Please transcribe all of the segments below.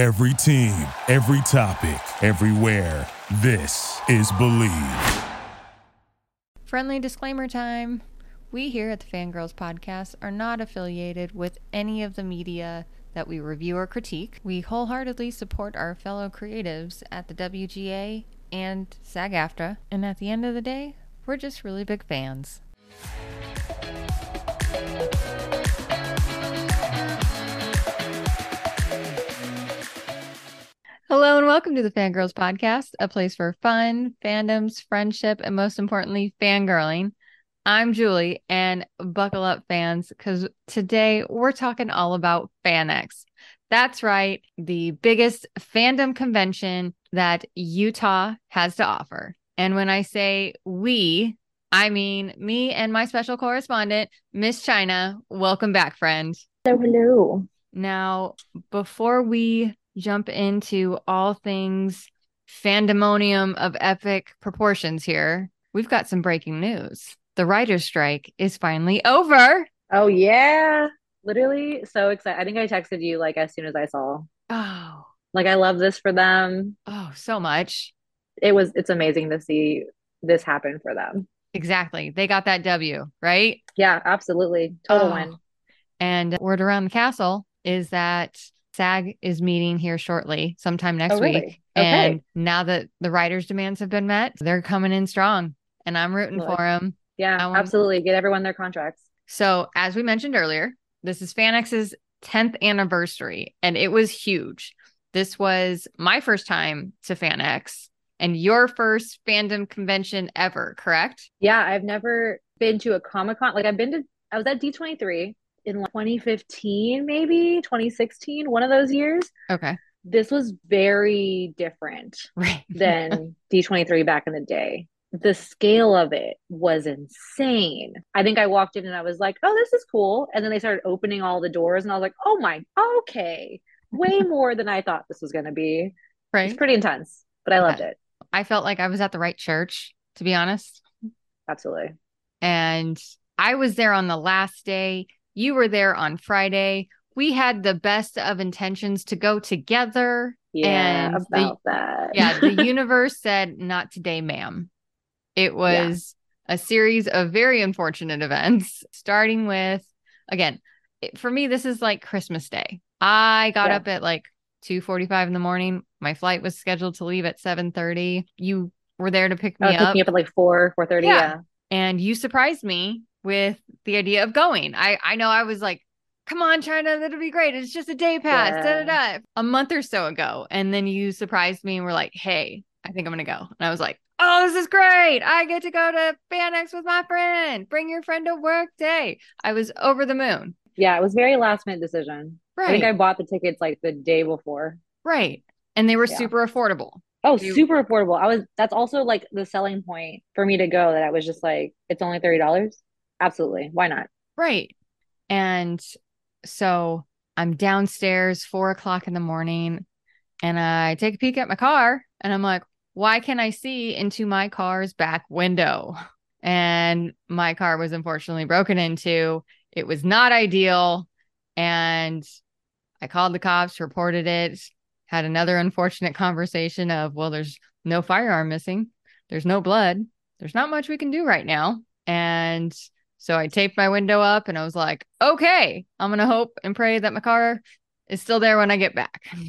Every team, every topic, everywhere. This is Bleav. Friendly disclaimer time. We here at the Fangirls Podcast are not affiliated with any of the media that we review or critique. We wholeheartedly support our fellow creatives at the WGA and SAG AFTRA, and at the end of the day, we're just really big fans. Hello and welcome to the Fangirls Podcast, a place for fun, fandoms, friendship, and most importantly, fangirling. I'm Julie, and buckle up, fans, because today we're talking all about FanX. That's right, the biggest fandom convention that Utah has to offer. And when I say we, I mean me and my special correspondent, Miss China. Welcome back, friend. Hello, hello. Now, before we jump into all things fandomonium of epic proportions here, we've got some breaking news. The writer's strike is finally over. Oh yeah. Literally so excited. I think I texted you like as soon as I saw. Oh, Like I love this for them. oh, so much. It was it's amazing to see this happen for them. Exactly. They got that W, right? Yeah, absolutely. Total Oh. win. And word around the castle is that SAG is meeting here shortly, sometime next Oh, really? week. Okay. And now that the writers' demands have been met, they're coming in strong. And I'm rooting Look. for them. Yeah, want- absolutely. Get everyone their contracts. So, as we mentioned earlier, this is FanX's 10th anniversary, and it was huge. This was my first time to FanX and your first fandom convention ever, correct? Yeah, I've never been to a Comic Con. Like I've been to I was at D23 in like 2015, maybe 2016, one of those years. Okay. This was very different. Right. than D23 back in the day. The scale of it was insane. I think I walked in and I was like, oh, this is cool. And then they started opening all the doors, and I was like, oh my, okay. Way more than I thought this was going to be. Right. It's pretty intense, but I loved it. I felt like I was at the right church, to be honest. Absolutely. And I was there on the last day. You were there on Friday. We had the best of intentions to go together. Yeah, And the- about that. Yeah, the universe said, not today, ma'am. It was a series of very unfortunate events, starting with, again, it, for me, this is like Christmas Day. I got Yeah. up at like 2.45 in the morning. My flight was scheduled to leave at 7.30. You were there to pick Oh, me picked up. me up at like 4, 4.30. Yeah. Yeah. and you surprised me with the idea of going. I I know I was like, "Come on, China, that'll be great. It's just a day pass." Da, da, da. A month or so ago, and then you surprised me and were like, "Hey, I think I'm gonna go." And I was like, "Oh, this is great! I get to go to FanX with my friend. Bring your friend to work day." I was over the moon. Yeah, it was very last minute decision. Right. I think I bought the tickets like the day before. right, and they were Yeah. super affordable. Oh, You- super affordable. I was that's also like the selling point for me to go that I was just like, it's only $30. Absolutely. Why not? Right. And so I'm downstairs, four o'clock in the morning, and I take a peek at my car and I'm like, why can I see into my car's back window? And my car was unfortunately broken into. It was not ideal. And I called the cops, reported it, had another unfortunate conversation of, well, there's no firearm missing, there's no blood, there's not much we can do right now. And so I taped my window up and I was like, okay, I'm going to hope and pray that my car is still there when I get back.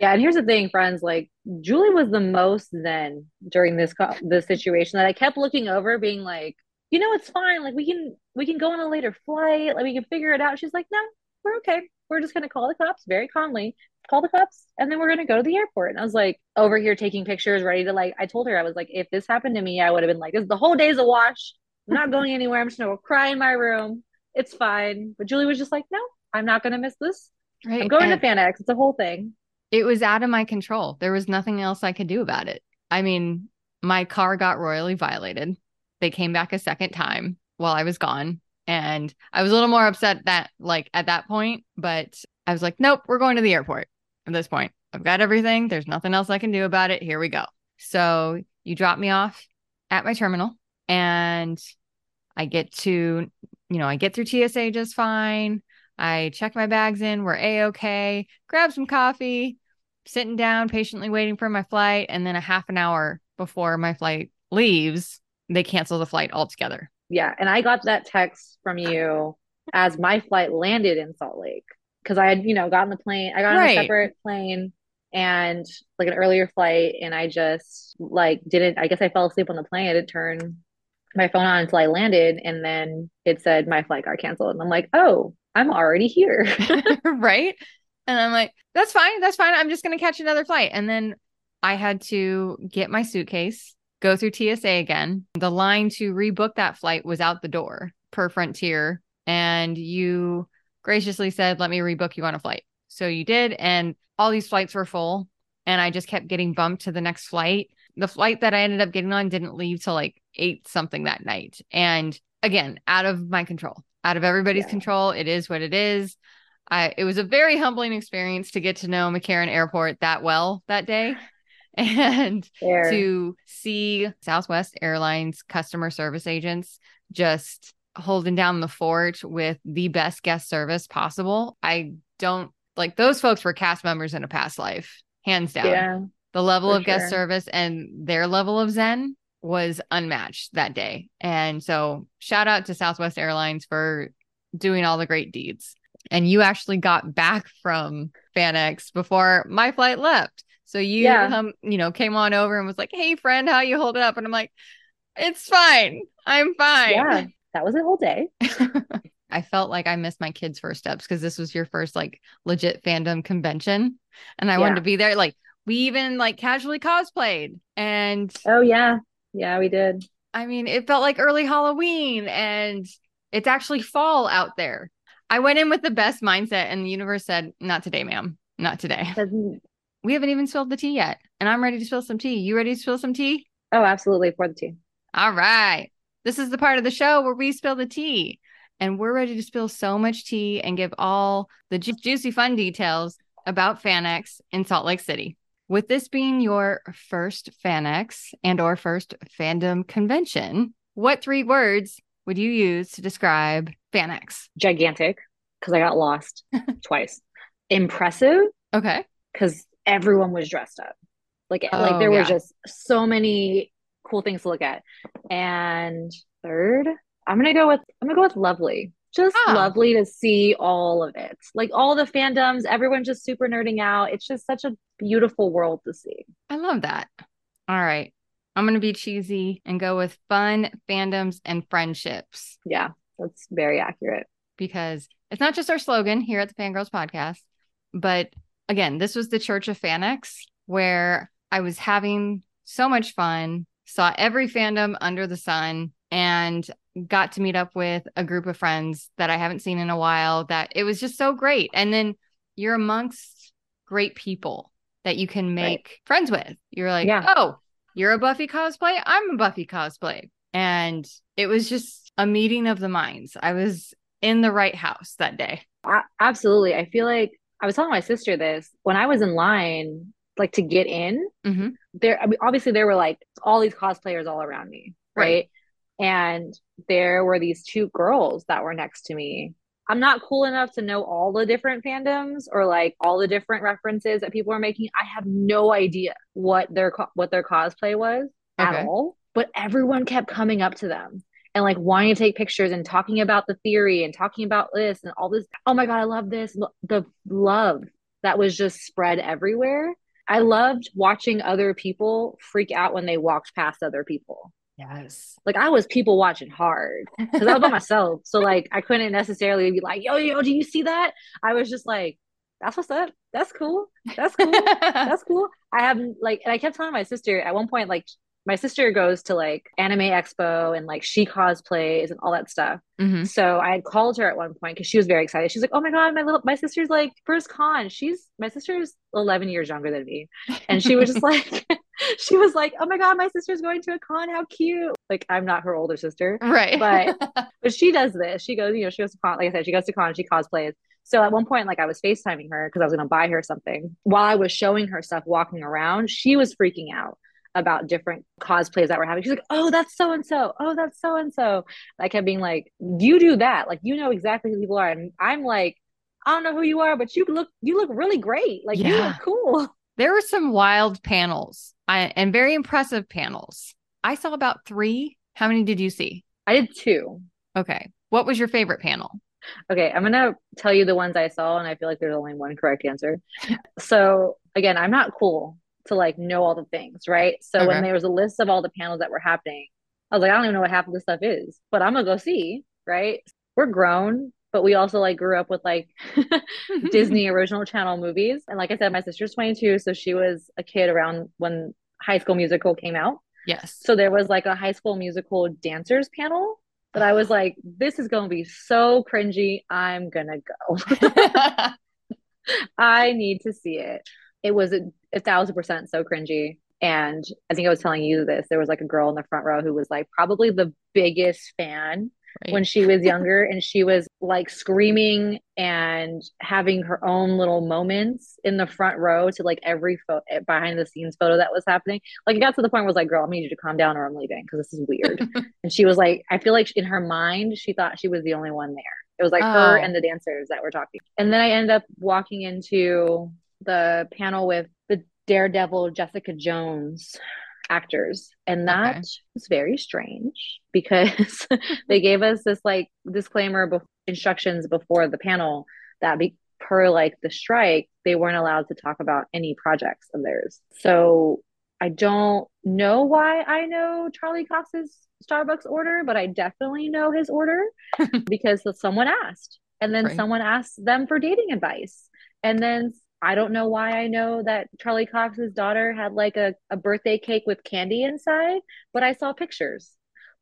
Yeah, and here's the thing, friends, like Julie was the most then during this co this situation that I kept looking over being like, you know, it's fine. Like we can we can go on a later flight. Like we can figure it out. She's like, no, we're okay. We're just gonna call the cops very calmly, call the cops, and then we're gonna go to the airport. And I was like, over here taking pictures, ready to like. I told her I was like, if this happened to me, I would have been like, this the whole day's a wash. I'm not going anywhere. I'm just gonna go cry in my room. It's fine. But Julie was just like, no, I'm not gonna miss this. Right. I'm going And to FanX. It's a whole thing. it was out of my control. There was nothing else I could do about it. I mean, my car got royally violated. They came back a second time while I was gone. And I was a little more upset that, like, at that point, but I was like, nope, we're going to the airport at this point. I've got everything. There's nothing else I can do about it. Here we go. So you drop me off at my terminal and I get to, you know, I get through TSA just fine. I check my bags in. We're a okay. Grab some coffee. sitting down, patiently waiting for my flight. And then a half an hour before my flight leaves, they cancel the flight altogether. Yeah. And I got that text from you as my flight landed in Salt Lake because I had, you know, gotten the plane. I got on Right. a separate plane and like an earlier flight. And I just like didn't, I guess I fell asleep on the plane. I didn't turn my phone on until I landed. And then it said my flight got canceled. And I'm like, oh, I'm already here. right? And I'm like, that's fine. That's fine. I'm just going to catch another flight. And then I had to get my suitcase, go through TSA again. The line to rebook that flight was out the door per Frontier. And you graciously said, let me rebook you on a flight. So you did. And all these flights were full. And I just kept getting bumped to the next flight. The flight that I ended up getting on didn't leave till like eight something that night. And again, out of my control, out of everybody's Yeah. control. It is what it is. I, it was a very humbling experience to get to know McCarran Airport that well that day and to see Southwest Airlines customer service agents just holding down the fort with the best guest service possible. I don't like those folks were cast members in a past life, hands down. yeah. The level of guest service and their level of Zen was unmatched that day. And so, shout out to Southwest Airlines for doing all the great deeds. And you actually got back from FanX before my flight left. So you Yeah. um, you know, came on over and was like, "Hey friend, how you hold it up?" And I'm like, "It's fine. I'm fine." Yeah. That was a whole day. I felt like I missed my kids' first steps because this was your first like legit fandom convention. And I wanted to be there. Like we even like casually cosplayed. And Oh, yeah. Yeah, we did. I mean, it felt like early Halloween and it's actually fall out there. I went in with the best mindset and the universe said, Not today, ma'am. Not today. We haven't even spilled the tea yet. And I'm ready to spill some tea. You ready to spill some tea? Oh, absolutely. For the tea. All right. This is the part of the show where we spill the tea. And we're ready to spill so much tea and give all the ju- juicy, fun details about FanX in Salt Lake City. With this being your first FanX and or first fandom convention, what three words would you use to describe FanX? Gigantic because I got lost twice. Impressive Okay. because everyone was dressed up. Like, eh, Oh, like there yeah. were just so many cool things to look at. And third, I'm gonna go with I'm gonna go with lovely. Just Ah. lovely to see all of it. Like all the fandoms, everyone's just super nerding out. It's just such a beautiful world to see. I love that. All right. I'm going to be cheesy and go with fun fandoms and friendships. Yeah, that's very accurate. because it's not just our slogan here at the Fangirls podcast, but again, this was the Church of FanX where I was having so much fun, saw every fandom under the sun, and got to meet up with a group of friends that I haven't seen in a while. That it was just so great. And then you're amongst great people that you can make friends with. You're like, Yeah. oh, you're a Buffy cosplay. I'm a Buffy cosplay. And it was just a meeting of the minds. I was in the right house that day. A- absolutely. I feel like I was telling my sister this when I was in line, like to get in. hmm There, I mean, obviously, there were like all these cosplayers all around me, Right. right? And there were these two girls that were next to me. I'm not cool enough to know all the different fandoms or like all the different references that people are making. I have no idea what their co- what their cosplay was at all. But everyone kept coming up to them and like wanting to take pictures and talking about the theory and talking about this and all this. Oh my God, I love this. The love that was just spread everywhere. I loved watching other people freak out when they walked past other people. Yes. Like I was people watching hard because I was by myself. So like I couldn't necessarily be like, yo, yo, do you see that? I was just like, that's what's up. That's cool. That's cool. That's cool. I have like, and I kept telling my sister at one point, like, my sister goes to like Anime Expo and like she cosplays and all that stuff. hmm So I had called her at one point because she was very excited. She's like, "Oh my god, my little my sister's like first con. She's my sister's eleven years younger than me, and she was just like, she was like, "Oh my god, my sister's going to a con. How cute!" Like I'm not her older sister, Right. But- but she does this. She goes, you know, she goes to con. Like I said, she goes to con. She cosplays. So at one point, like I was FaceTiming her because I was going to buy her something. While I was showing her stuff walking around, she was freaking out about different cosplays that were happening. She's like, "Oh, that's so and so. Oh, that's so and so." I kept being like, "You do that. Like you know exactly who people are." And I'm like, "I don't know who you are, but you look you look really great. Like you look cool." There were some wild panels I, and very impressive panels. I saw about three. How many did you see? I did two. Okay. What was your favorite panel? Okay, I'm gonna tell you the ones I saw, and I feel like there's only one correct answer. So again, I'm not cool to like know all the things, right? So Okay. when there was a list of all the panels that were happening, I was like, I don't even know what half of this stuff is, but I'm gonna go see, right? We're grown, but we also like grew up with like Disney original channel movies. And like I said, my sister's 22, so she was a kid around when High School Musical came out. Yes. So there was like a High School Musical dancers panel that I was like, this is gonna be so cringy. I'm gonna go. I need to see it. It was a, a thousand percent so cringy. And I think I was telling you this. There was like a girl in the front row who was like probably the biggest fan Right. when she was younger and she was like screaming and having her own little moments in the front row to like every photo eh, behind the scenes photo that was happening like it got to the point where I was like girl i need you to calm down or i'm leaving because this is weird and she was like i feel like in her mind she thought she was the only one there it was like her Oh. and the dancers that were talking and then i ended up walking into the panel with the daredevil jessica jones actors and that Okay. was very strange because they gave us this like disclaimer bef- instructions before the panel that be- per like the strike they weren't allowed to talk about any projects of theirs so i don't know why i know charlie cox's starbucks order but i definitely know his order because someone asked and then Right. someone asked them for dating advice and then I don't know why I know that Charlie Cox's daughter had like a, a birthday cake with candy inside, but I saw pictures.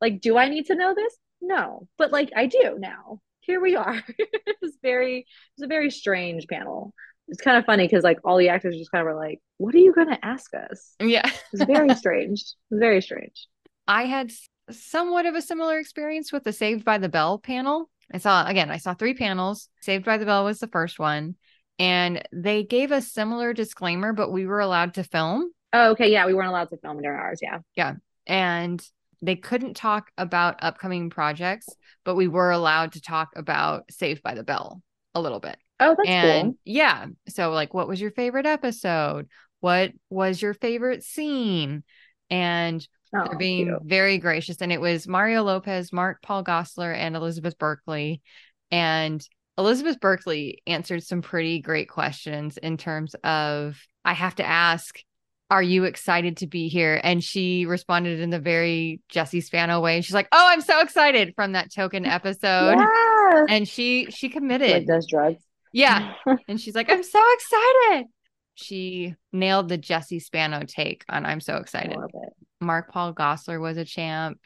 Like, do I need to know this? No, but like I do now. Here we are. it's very, it's a very strange panel. It's kind of funny because like all the actors just kind of were like, "What are you gonna ask us?" yeah. It's very strange. It's very strange. I had somewhat of a similar experience with the Saved by the Bell panel. I saw, again, I saw three panels. Saved by the Bell was the first one. And they gave a similar disclaimer, but we were allowed to film Oh, okay, yeah, we weren't allowed to film during ours. Yeah, Yeah. and they couldn't talk about upcoming projects, but we were allowed to talk about Saved by the Bell a little bit. Oh, that's and cool. yeah, so like, what was your favorite episode? What was your favorite scene? And Oh, they're being cute. very gracious. And it was Mario Lopez, Mark Paul Gosselaar, and Elizabeth Berkley. And Elizabeth Berkley answered some pretty great questions in terms of I have to ask, are you excited to be here? And she responded in the very Jesse Spano way. She's like, Oh, I'm so excited from that token episode. And she she like committed. does drugs. Yeah. And she's like, I'm so excited. She nailed the Jesse Spano take on I'm so excited. Mark Paul Gosselaar was a champ.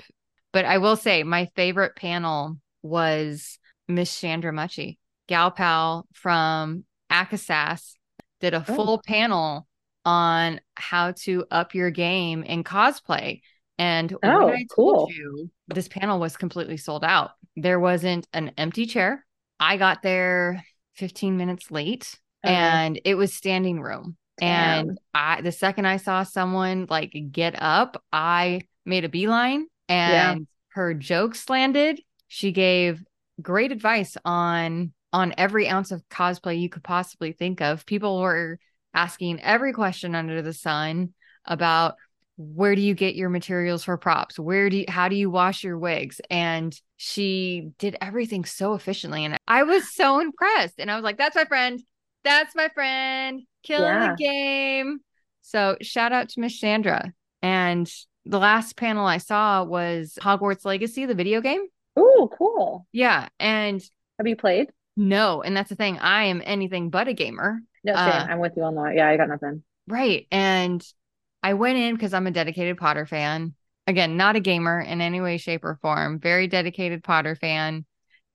But I will say my favorite panel was Miss Chandra Mucci. Gal Pal from Akasas did a Oh. full panel on how to up your game in cosplay. And Oh, cool. you this panel was completely sold out, there wasn't an empty chair. I got there 15 minutes late Uh-huh. and it was standing room. Damn. And I, the second I saw someone like get up, I made a beeline Yeah. and her jokes landed. She gave great advice on on every ounce of cosplay you could possibly think of. People were asking every question under the sun about where do you get your materials for props? Where do you, how do you wash your wigs? And she did everything so efficiently. And I was so impressed. And I was like, that's my friend. That's my friend. Killing Yeah. the game. So shout out to Miss Chandra. And the last panel I saw was Hogwarts Legacy, the video game. Oh, cool. Yeah. And Have you played? No, and that's the thing. I am anything but a gamer. No, same. Uh, I'm with you on that. Yeah, I got nothing. Right. And I went in because I'm a dedicated Potter fan. Again, not a gamer in any way, shape, or form. Very dedicated Potter fan.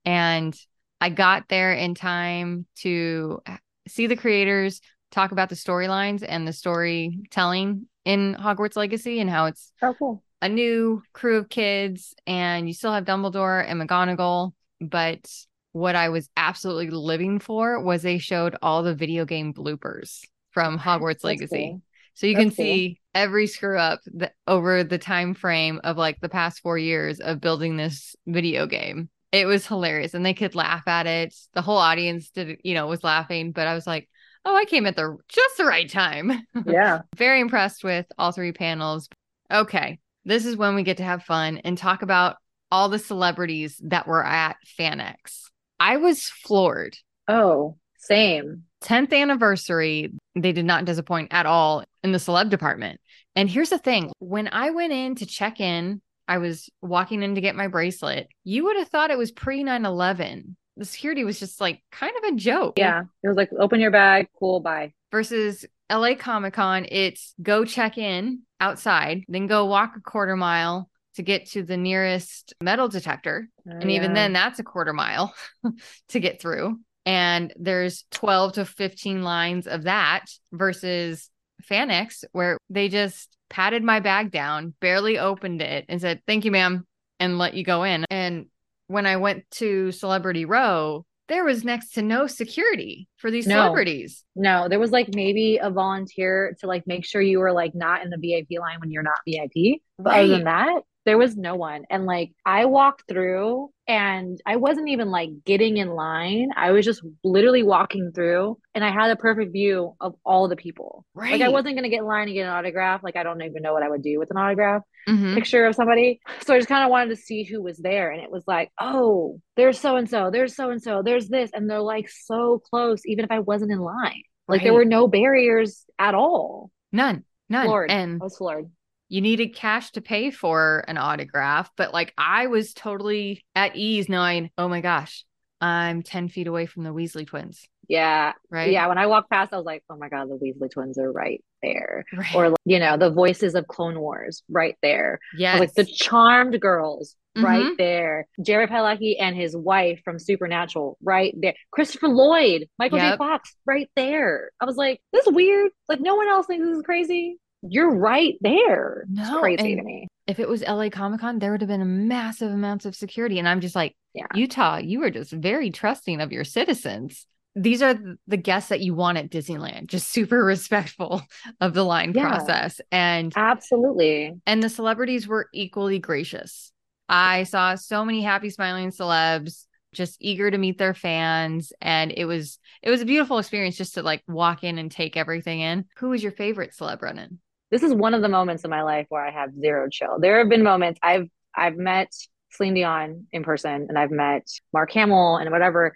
And I got there in time to see the creators talk about the storylines and the storytelling in Hogwarts Legacy and how it's Oh, cool. a new crew of kids and you still have Dumbledore and McGonagall. But what I was absolutely living for was they showed all the video game bloopers from Hogwarts That's Legacy. cool. So you can That's cool. see every screw up over the time frame of like the past four years of building this video game. It was hilarious and they could laugh at it. The whole audience did, you know, was laughing, but I was like, oh, I came at the just the right time. Yeah. Very impressed with all three panels. Okay. This is when we get to have fun and talk about all the celebrities that were at FanX. I was floored. Oh, same. 10th anniversary, they did not disappoint at all in the celeb department. And here's the thing when I went in to check in, I was walking in to get my bracelet. You would have thought it was pre 9 11. The security was just like kind of a joke. Yeah. It was like, open your bag, cool, bye. Versus LA Comic Con, it's go check in outside, then go walk a quarter mile to get to the nearest metal detector. Oh, and even yeah. then, that's a quarter mile to get through. And there's 12 to 15 lines of that versus FanX, where they just patted my bag down, barely opened it, and said, Thank you, ma'am, and let you go in. And when I went to Celebrity Row, there was next to no security for these No. celebrities. No, there was like maybe a volunteer to like make sure you were like not in the VIP line when you're not VIP. But other than that, there was no one. And like I walked through and I wasn't even like getting in line. I was just literally walking through and I had a perfect view of all the people. Right. Like I wasn't gonna get in line and get an autograph. Like I don't even know what I would do with an autograph Mhm. picture of somebody. So I just kind of wanted to see who was there. And it was like, oh, there's so and so, there's so and so, there's this. And they're like so close, even if I wasn't in line. Like there were no barriers at all. None. None. Floored. And I was floored. You needed cash to pay for an autograph, but like I was totally at ease knowing, oh my gosh, I'm 10 feet away from the Weasley twins. Yeah. Right. Yeah. When I walked past, I was like, oh my God, the Weasley twins are right there. Right. Or, you know, the voices of Clone Wars right there. Yeah. like, the charmed girls right Mhm. there. Jared Padalecki and his wife from Supernatural right there. Christopher Lloyd, Michael J. Fox right there. I was like, this is weird. Like, no one else thinks this is crazy. You're right there. it's No, crazy to me. if it was LA Comic Con, there would have been massive amounts of security. And I'm just like, Yeah. Utah, you are just very trusting of your citizens. These are the guests that you want at Disneyland, just super respectful of the line Yeah. process. And Absolutely. and the celebrities were equally gracious. I saw so many happy smiling celebs just eager to meet their fans and it was it was a beautiful experience just to like walk in and take everything in. Who was your favorite celeb Brennan? This is one of the moments in my life where I have zero chill. There have been moments I've I've met Celine Dion in person and I've met Mark Hamill and whatever.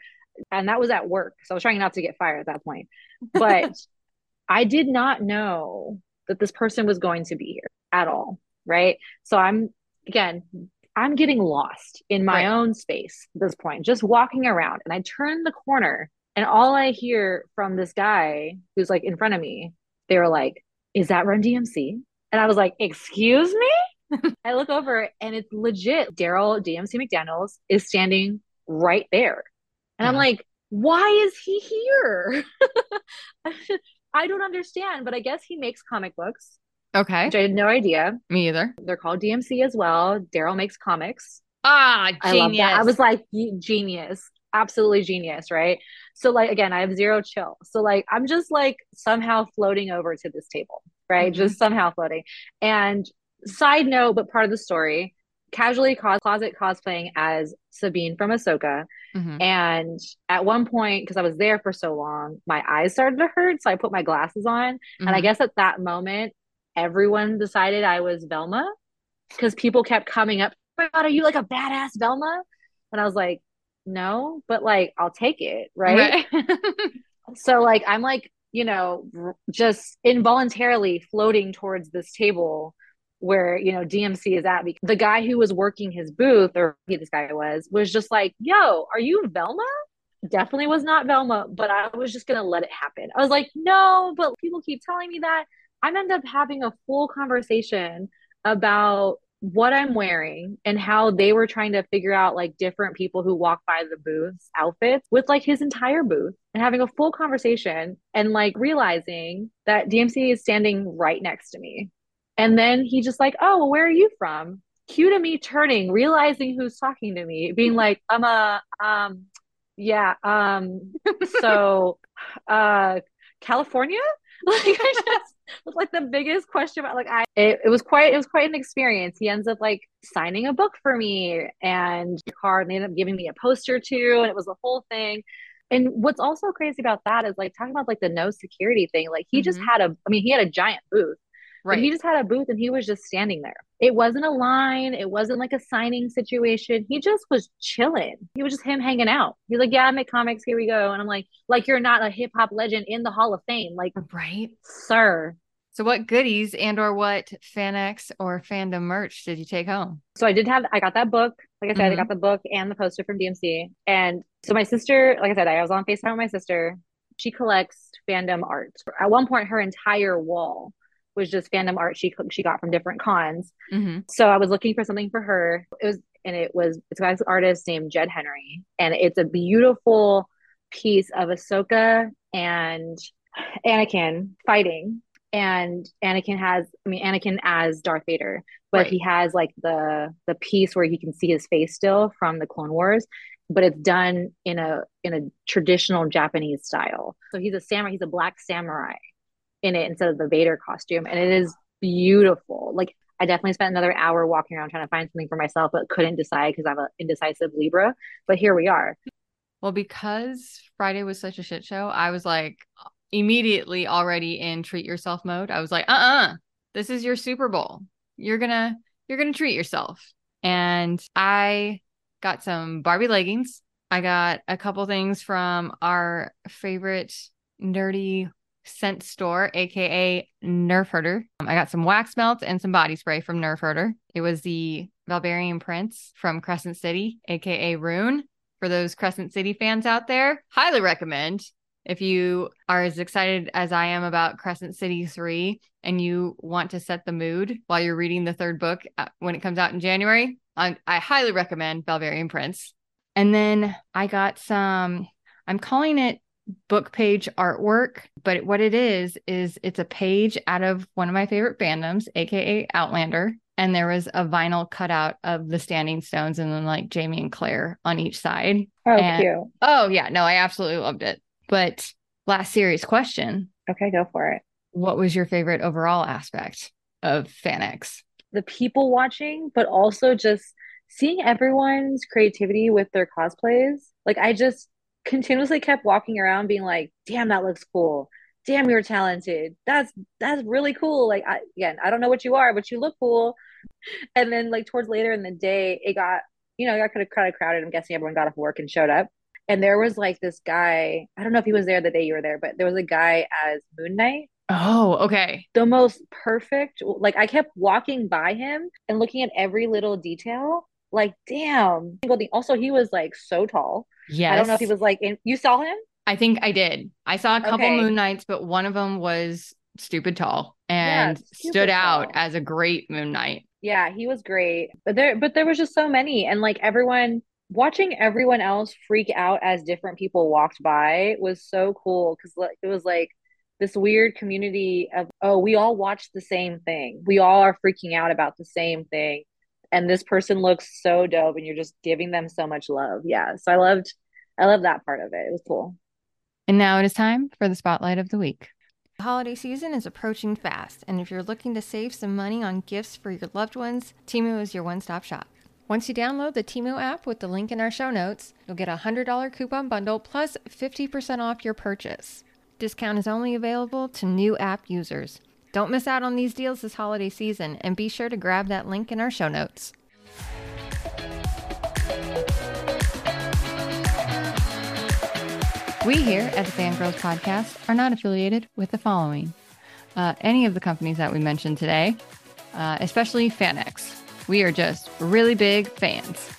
And that was at work. So I was trying not to get fired at that point. But I did not know that this person was going to be here at all. Right. So I'm again, I'm getting lost in my Right. own space at this point, just walking around. And I turn the corner and all I hear from this guy who's like in front of me, they were like, Is that Run DMC? And I was like, Excuse me? I look over and it's legit. Darryl DMC McDaniels is standing right there. And I'm like, why is he here? I don't understand, but I guess he makes comic books, Okay. which I had no idea. Me either. They're called DMC as well. Darryl makes comics. Ah, genius. I. I was like, genius, absolutely genius, right? So, like, again, I have zero chill. So, like, I'm just like somehow floating over to this table, right? Mhm. Just somehow floating. And side note, but part of the story, casually cos- closet cosplaying as Sabine from Ahsoka. Mhm. And at one point, because I was there for so long, my eyes started to hurt. So I put my glasses on. And I Mhm. guess at that moment, everyone decided I was Velma because people kept coming up, oh my God, are you like a badass Velma? And I was like, no, but like, I'll take it. Right. So, like, I'm like, you know, just involuntarily floating towards this table where, you know, DMC is at. The guy who was working his booth, or who this guy was, was just like, yo, are you Velma? Definitely was not Velma, but I was just going to let it happen. I was like, no, but people keep telling me that. I'm end up having a full conversation about what I'm wearing and how they were trying to figure out like different people who walk by the booths outfits with like his entire booth and having a full conversation and like realizing that DMC is standing right next to me. And then he just like, oh, well, where are you from? Cue to me turning, realizing who's talking to me, being like, I'm a um yeah, um so uh California? Like I just was like the biggest question about like I it, it was quite it was quite an experience. He ends up like signing a book for me and a card and they ended up giving me a poster too, and it was a whole thing. And what's also crazy about that is like talking about like the no security thing. Like he just Mhm. had a, I mean, he had a giant booth. But Right. he just had a booth and he was just standing there. It wasn't a line. It wasn't like a signing situation. He just was chilling. He was just him hanging out. He's like, yeah, I make comics. Here we go. And I'm like, like you're not a hip hop legend in the Hall of Fame. Like, right. sir. So what goodies and or what FanX or fandom merch did you take home? So I did have, I got that book. Like I said, I Mhm. got the book and the poster from DMC. And so my sister, like I said, I was on FaceTime with my sister. She collects fandom art. At one point, her entire wall was just fandom art she she got from different cons. Mm-hmm. So I was looking for something for her. It was and it was it's by this artist named Jed Henry, and it's a beautiful piece of Ahsoka and Anakin fighting. And Anakin has, I mean, Anakin as Darth Vader, but Right. he has like the the piece where he can see his face still from the Clone Wars, but it's done in a in a traditional Japanese style. So he's a samurai, he's a black samurai in it instead of the Vader costume, and it is beautiful. Like I definitely spent another hour walking around trying to find something for myself, but couldn't decide because I'm an indecisive Libra. But here we are. Well, because Friday was such a shit show, I was like immediately already in treat yourself mode. I was like, uh-uh, this is your Super Bowl. You're gonna you're gonna treat yourself. And I got some Barbie leggings. I got a couple things from our favorite nerdy scent store, aka Nerf Herder. Um, I got some wax melts and some body spray from Nerf Herder. It was the Valbarian Prince from Crescent City, aka Ruhn. For those Crescent City fans out there, highly recommend. If you are as excited as I am about Crescent City 3 and you want to set the mood while you're reading the third book uh, when it comes out in January, I, I highly recommend Valbarian Prince. And then I got some, I'm calling it book page artwork, but what it is, is it's a page out of one of my favorite fandoms, aka Outlander. And there was a vinyl cutout of the Standing Stones and then like Jamie and Claire on each side. Oh, And- cute. Oh, yeah. No, I absolutely loved it. But last series question Okay, go for it. What was your favorite overall aspect of FanX? The people watching, but also just seeing everyone's creativity with their cosplays. Like I just continuously kept walking around being like, damn, that looks cool. Damn, you're talented. That's that's really cool. Like I again, I don't know what you are, but you look cool. And then like towards later in the day, it got, you know, it got kind of kind of crowded. I'm guessing everyone got off work and showed up. And there was like this guy, I don't know if he was there the day you were there, but there was a guy as Moon Knight Oh, okay. the most perfect. Like I kept walking by him and looking at every little detail. Like, damn. Also, he was like so tall. Yeah, I don't know if he was like in. You saw him? I think I did. I saw a couple Okay. Moon Knights, but one of them was stupid tall and stupid stood out tall. as a great Moon Knight. Yeah, he was great. But there, but there was just so many, and like everyone watching everyone else freak out as different people walked by was so cool because like it was like this weird community of oh, we all watched the same thing. We all are freaking out about the same thing. And this person looks so dope and you're just giving them so much love. Yeah. So I loved I loved that part of it. It was cool. And now it is time for the spotlight of the week. The holiday season is approaching fast, and if you're looking to save some money on gifts for your loved ones, Temu is your one stop shop. Once you download the Temu app with the link in our show notes, you'll get a $100 coupon bundle plus 50% off your purchase. Discount is only available to new app users. Don't miss out on these deals this holiday season, and be sure to grab that link in our show notes. We here at the Fangirls Podcast are not affiliated with the following uh, any of the companies that we mentioned today, uh, especially FanX. We are just really big fans.